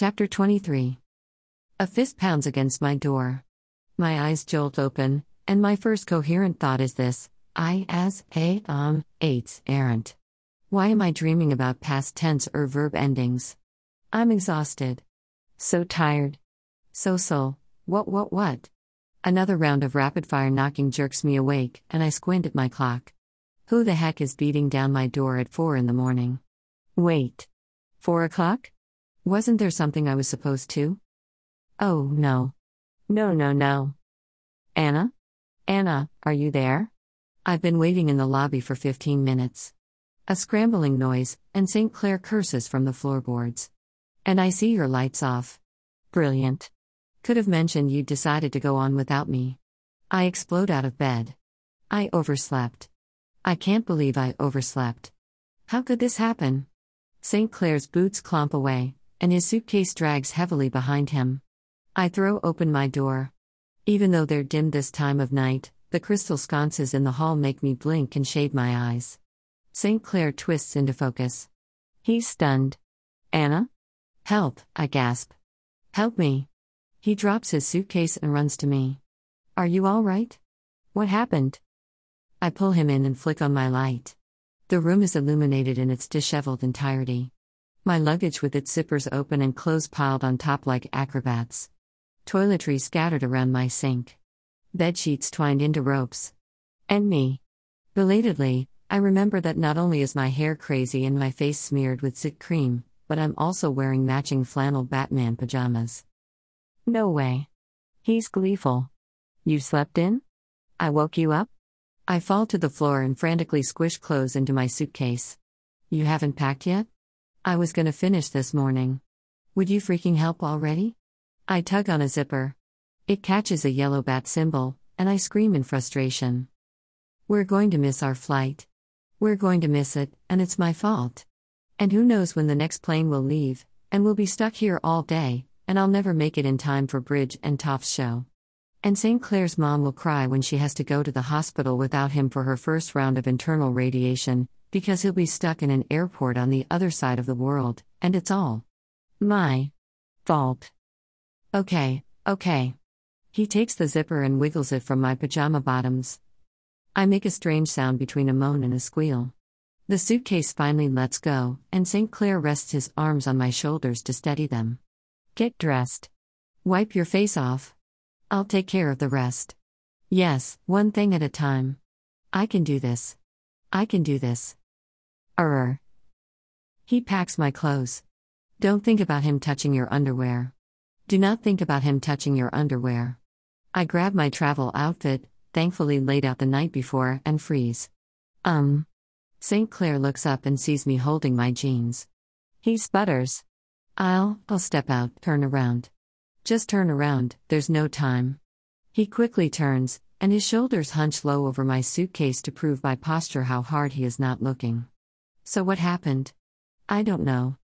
Chapter 23 A fist pounds against my door. My eyes jolt open, and my first coherent thought is this I as a um, eights errant. Why am I dreaming about past tense or verb endings? I'm exhausted. So tired. So so, What, what, what? Another round of rapid fire knocking jerks me awake, and I squint at my clock. Who the heck is beating down my door at four in the morning? Wait. Four o'clock? Wasn't there something I was supposed to? Oh, no. No, no, no. Anna? Anna, are you there? I've been waiting in the lobby for 15 minutes. A scrambling noise, and St. Clair curses from the floorboards. And I see your lights off. Brilliant. Could have mentioned you decided to go on without me. I explode out of bed. I overslept. I can't believe I overslept. How could this happen? St. Clair's boots clomp away, and his suitcase drags heavily behind him. I throw open my door. Even though they're dim this time of night, the crystal sconces in the hall make me blink and shade my eyes. St. Clair twists into focus. He's stunned. Anna? Help, I gasp. Help me. He drops his suitcase and runs to me. Are you all right? What happened? I pull him in and flick on my light. The room is illuminated in its disheveled entirety. My luggage with its zippers open and clothes piled on top like acrobats. Toiletries scattered around my sink. Bed sheets twined into ropes. And me. Belatedly, I remember that not only is my hair crazy and my face smeared with zit cream, but I'm also wearing matching flannel Batman pajamas. No way. He's gleeful. You slept in? I woke you up? I fall to the floor and frantically squish clothes into my suitcase. You haven't packed yet? I was gonna finish this morning. Would you freaking help already? I tug on a zipper. It catches a yellow bat symbol, and I scream in frustration. We're going to miss our flight. We're going to miss it, and it's my fault. And who knows when the next plane will leave, and we'll be stuck here all day, and I'll never make it in time for Bridge and Toph's show. And St. Clair's mom will cry when she has to go to the hospital without him for her first round of internal radiation, because he'll be stuck in an airport on the other side of the world, and it's all my fault. Okay, okay. He takes the zipper and wiggles it from my pajama bottoms. I make a strange sound between a moan and a squeal. The suitcase finally lets go, and St. Clair rests his arms on my shoulders to steady them. Get dressed. Wipe your face off. I'll take care of the rest. Yes, one thing at a time. I can do this. I can do this. Err. He packs my clothes. Don't think about him touching your underwear. Do not think about him touching your underwear. I grab my travel outfit, thankfully laid out the night before, and freeze. Um. St. Clair looks up and sees me holding my jeans. He sputters. I'll, I'll step out, turn around. Just turn around, there's no time. He quickly turns, and his shoulders hunch low over my suitcase to prove by posture how hard he is not looking. So what happened? I don't know.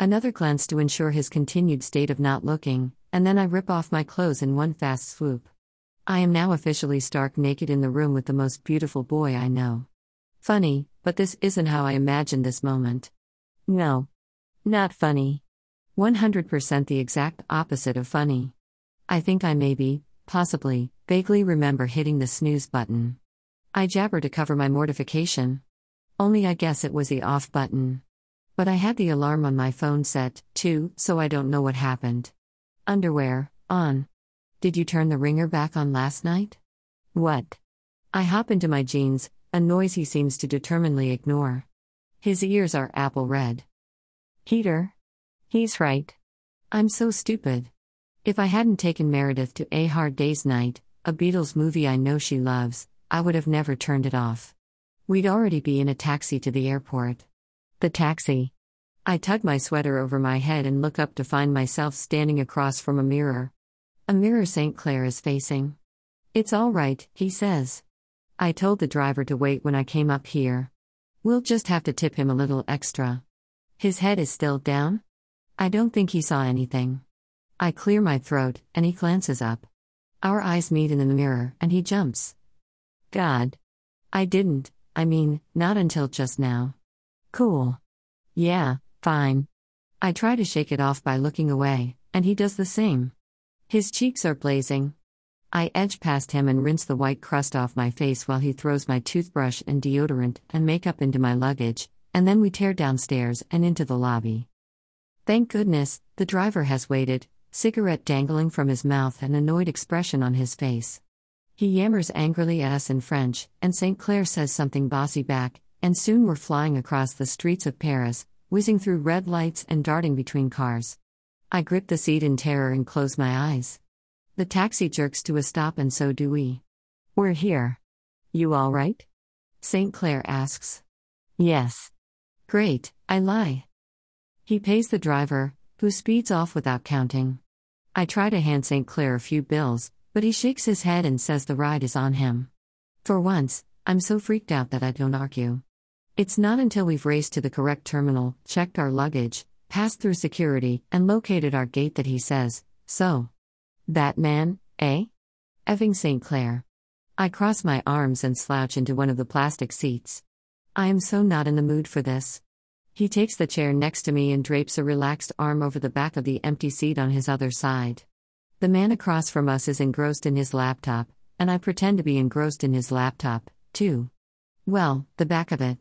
Another glance to ensure his continued state of not looking, and then I rip off my clothes in one fast swoop. I am now officially stark naked in the room with the most beautiful boy I know. Funny, but this isn't how I imagined this moment. No. Not funny. 100% the exact opposite of funny. I think I maybe, possibly, vaguely remember hitting the snooze button. I jabber to cover my mortification. Only I guess it was the off button. But I had the alarm on my phone set, too, so I don't know what happened. Underwear, on. Did you turn the ringer back on last night? What? I hop into my jeans, a noise he seems to determinedly ignore. His ears are apple red. Heater? He's right. I'm so stupid. If I hadn't taken Meredith to A Hard Day's Night, a Beatles movie I know she loves, I would have never turned it off. We'd already be in a taxi to the airport. The taxi. I tug my sweater over my head and look up to find myself standing across from a mirror. A mirror St. Clair is facing. It's all right, he says. I told the driver to wait when I came up here. We'll just have to tip him a little extra. His head is still down? I don't think he saw anything. I clear my throat, and he glances up. Our eyes meet in the mirror, and he jumps. God. I didn't. I mean, not until just now. Cool. Yeah, fine. I try to shake it off by looking away, and he does the same. His cheeks are blazing. I edge past him and rinse the white crust off my face while he throws my toothbrush and deodorant and makeup into my luggage, and then we tear downstairs and into the lobby. Thank goodness, the driver has waited, cigarette dangling from his mouth and annoyed expression on his face. He yammers angrily at us in French, and St. Clair says something bossy back, and soon we're flying across the streets of Paris, whizzing through red lights and darting between cars. I grip the seat in terror and close my eyes. The taxi jerks to a stop, and so do we. We're here. You all right? St. Clair asks. Yes. Great, I lie. He pays the driver, who speeds off without counting. I try to hand St. Clair a few bills, but he shakes his head and says the ride is on him. For once, I'm so freaked out that I don't argue. It's not until we've raced to the correct terminal, checked our luggage, passed through security, and located our gate that he says, So. That man, eh? Effing St. Clair. I cross my arms and slouch into one of the plastic seats. I am so not in the mood for this. He takes the chair next to me and drapes a relaxed arm over the back of the empty seat on his other side. The man across from us is engrossed in his laptop, and I pretend to be engrossed in his laptop, too. Well, the back of it.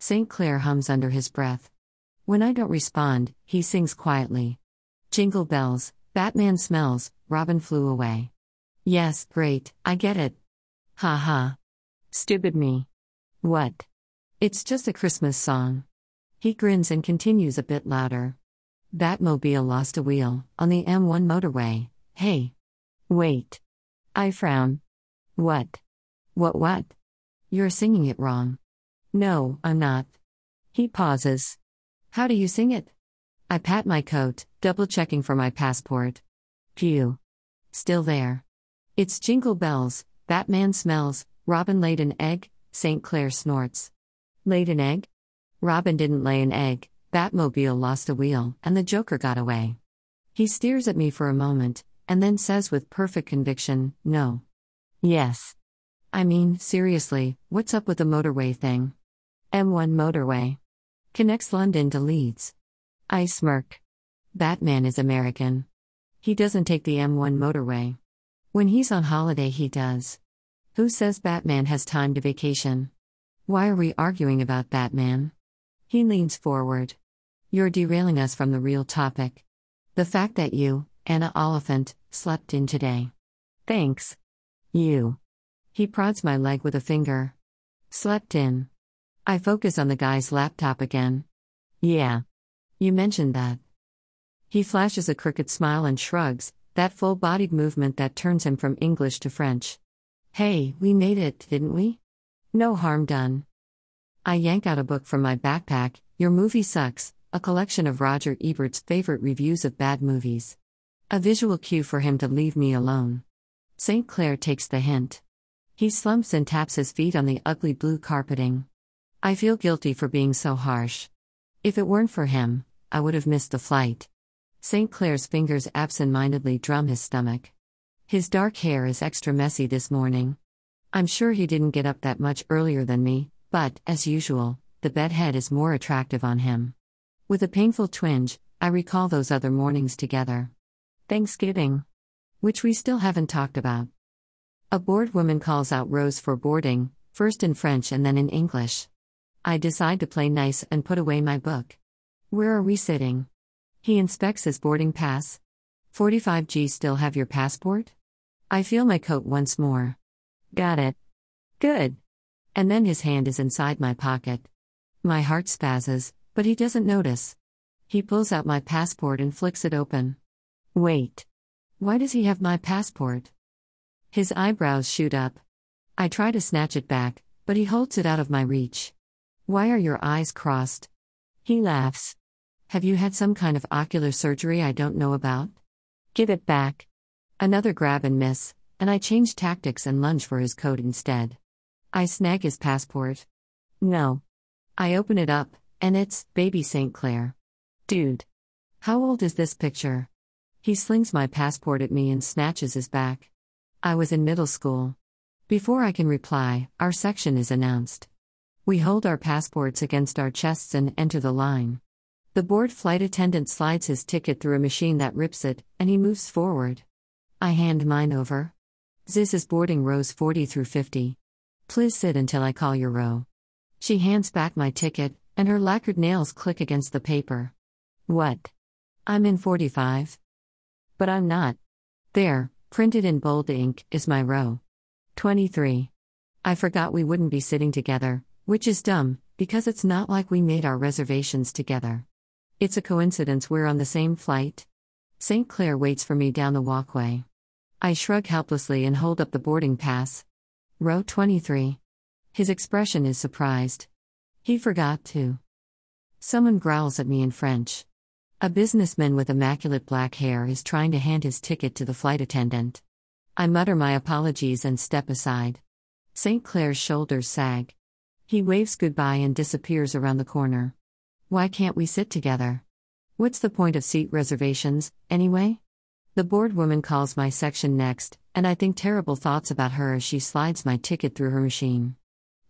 St. Clair hums under his breath. When I don't respond, he sings quietly. Jingle bells, Batman smells, Robin flew away. Yes, great, I get it. Ha ha. Stupid me. What? It's just a Christmas song. He grins and continues a bit louder. Batmobile lost a wheel on the M1 motorway. Hey. Wait. I frown. What? What, what? You're singing it wrong. No, I'm not. He pauses. How do you sing it? I pat my coat, double checking for my passport. Phew. Still there. It's jingle bells, Batman smells, Robin laid an egg, St. Clair snorts. Laid an egg? Robin didn't lay an egg, Batmobile lost a wheel, and the Joker got away. He stares at me for a moment, and then says with perfect conviction, No. Yes. I mean, seriously, what's up with the motorway thing? M1 motorway. Connects London to Leeds. I smirk. Batman is American. He doesn't take the M1 motorway. When he's on holiday, he does. Who says Batman has time to vacation? Why are we arguing about Batman? He leans forward. You're derailing us from the real topic. The fact that you, Anna Oliphant, slept in today. Thanks. You. He prods my leg with a finger. Slept in. I focus on the guy's laptop again. Yeah. You mentioned that. He flashes a crooked smile and shrugs, that full bodied movement that turns him from English to French. Hey, we made it, didn't we? No harm done. I yank out a book from my backpack, Your Movie Sucks, a collection of Roger Ebert's favorite reviews of bad movies. A visual cue for him to leave me alone. St. Clair takes the hint. He slumps and taps his feet on the ugly blue carpeting. I feel guilty for being so harsh. If it weren't for him, I would have missed the flight. St. Clair's fingers absent mindedly drum his stomach. His dark hair is extra messy this morning. I'm sure he didn't get up that much earlier than me, but, as usual, the bedhead is more attractive on him. With a painful twinge, I recall those other mornings together. Thanksgiving. Which we still haven't talked about. A bored woman calls out rows for boarding, first in French and then in English. I decide to play nice and put away my book. Where are we sitting? He inspects his boarding pass. 45G still have your passport? I feel my coat once more. Got it. Good. And then his hand is inside my pocket. My heart spazzes, but he doesn't notice. He pulls out my passport and flicks it open. Wait. Why does he have my passport? His eyebrows shoot up. I try to snatch it back, but he holds it out of my reach. Why are your eyes crossed? He laughs. Have you had some kind of ocular surgery I don't know about? Give it back. Another grab and miss, and I change tactics and lunge for his coat instead. I snag his passport. No. I open it up, and it's Baby St. Clair. Dude. How old is this picture? He slings my passport at me and snatches his back. I was in middle school. Before I can reply, our section is announced. We hold our passports against our chests and enter the line. The bored flight attendant slides his ticket through a machine that rips it, and he moves forward. I hand mine over. This is boarding rows 40 through 50. Please sit until I call your row. She hands back my ticket, and her lacquered nails click against the paper. What? I'm in 45. But I'm not. There, printed in bold ink, is my row. 23. I forgot we wouldn't be sitting together, which is dumb, because it's not like we made our reservations together. It's a coincidence we're on the same flight. St. Clair waits for me down the walkway. I shrug helplessly and hold up the boarding pass. Row 23. His expression is surprised. He forgot to. Someone growls at me in French. A businessman with immaculate black hair is trying to hand his ticket to the flight attendant. I mutter my apologies and step aside. St. Clair's shoulders sag. He waves goodbye and disappears around the corner. Why can't we sit together? What's the point of seat reservations, anyway? The bored woman calls my section next, and I think terrible thoughts about her as she slides my ticket through her machine.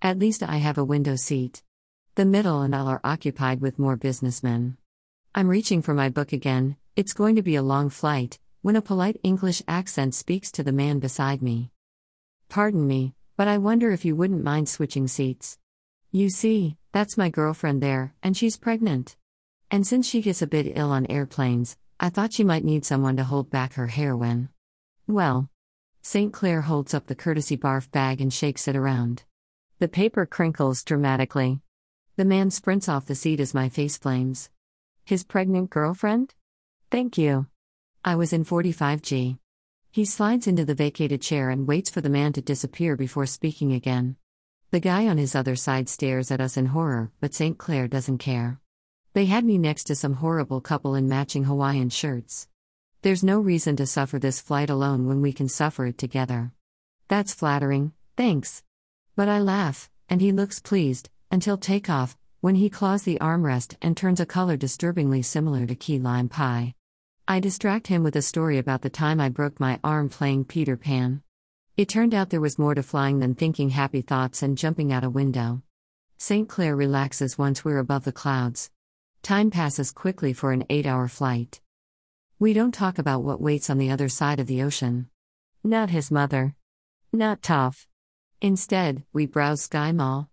At least I have a window seat. The middle and all are occupied with more businessmen. I'm reaching for my book again, it's going to be a long flight, when a polite English accent speaks to the man beside me. Pardon me, but I wonder if you wouldn't mind switching seats. You see, that's my girlfriend there, and she's pregnant. And since she gets a bit ill on airplanes, I thought she might need someone to hold back her hair when. Well. St. Clair holds up the courtesy barf bag and shakes it around. The paper crinkles dramatically. The man sprints off the seat as my face flames. His pregnant girlfriend? Thank you. I was in 45G. He slides into the vacated chair and waits for the man to disappear before speaking again. The guy on his other side stares at us in horror, but St. Clair doesn't care. They had me next to some horrible couple in matching Hawaiian shirts. There's no reason to suffer this flight alone when we can suffer it together. That's flattering, thanks. But I laugh, and he looks pleased, until takeoff, when he claws the armrest and turns a color disturbingly similar to key lime pie. I distract him with a story about the time I broke my arm playing Peter Pan. It turned out there was more to flying than thinking happy thoughts and jumping out a window. St. Clair relaxes once we're above the clouds. Time passes quickly for an eight hour flight. We don't talk about what waits on the other side of the ocean. Not his mother. Not Toph. Instead, we browse Sky Mall.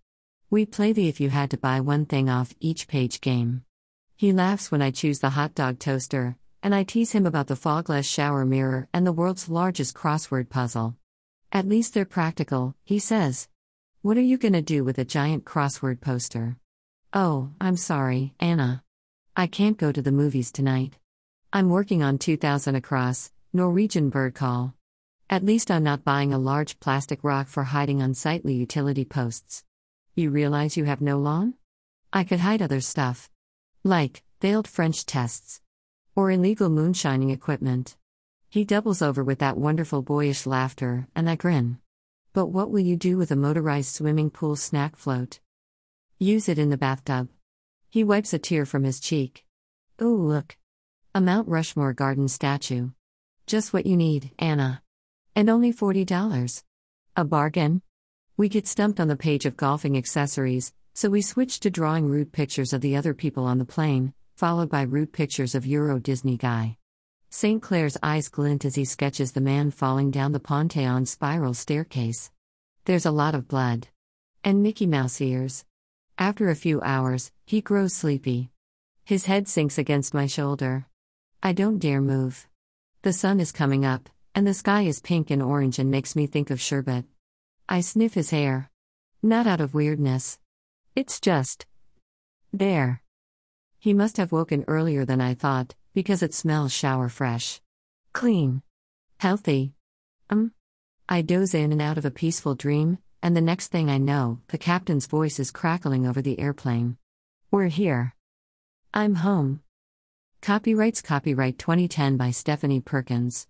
We play the if you had to buy one thing off each page game. He laughs when I choose the hot dog toaster, and I tease him about the fogless shower mirror and the world's largest crossword puzzle. At least they're practical, he says. What are you gonna do with a giant crossword poster? Oh, I'm sorry, Anna. I can't go to the movies tonight. I'm working on 2000 Across, Norwegian Bird Call. At least I'm not buying a large plastic rock for hiding unsightly utility posts. You realize you have no lawn? I could hide other stuff. Like, failed French tests. Or illegal moonshining equipment. He doubles over with that wonderful boyish laughter, and I grin. But what will you do with a motorized swimming pool snack float? Use it in the bathtub. He wipes a tear from his cheek. Oh, look. A Mount Rushmore garden statue. Just what you need, Anna. And only $40. A bargain? We get stumped on the page of golfing accessories, so we switch to drawing rude pictures of the other people on the plane, followed by rude pictures of Euro Disney guy. St. Clair's eyes glint as he sketches the man falling down the Panthéon spiral staircase. There's a lot of blood. And Mickey Mouse ears. After a few hours, he grows sleepy. His head sinks against my shoulder. I don't dare move. The sun is coming up, and the sky is pink and orange and makes me think of sherbet. I sniff his hair. Not out of weirdness. It's just. There. He must have woken earlier than I thought, because it smells shower fresh. Clean. Healthy. Um. I doze in and out of a peaceful dream, and the next thing I know, the captain's voice is crackling over the airplane. We're here. I'm home. Copyrights Copyright 2010 by Stephanie Perkins.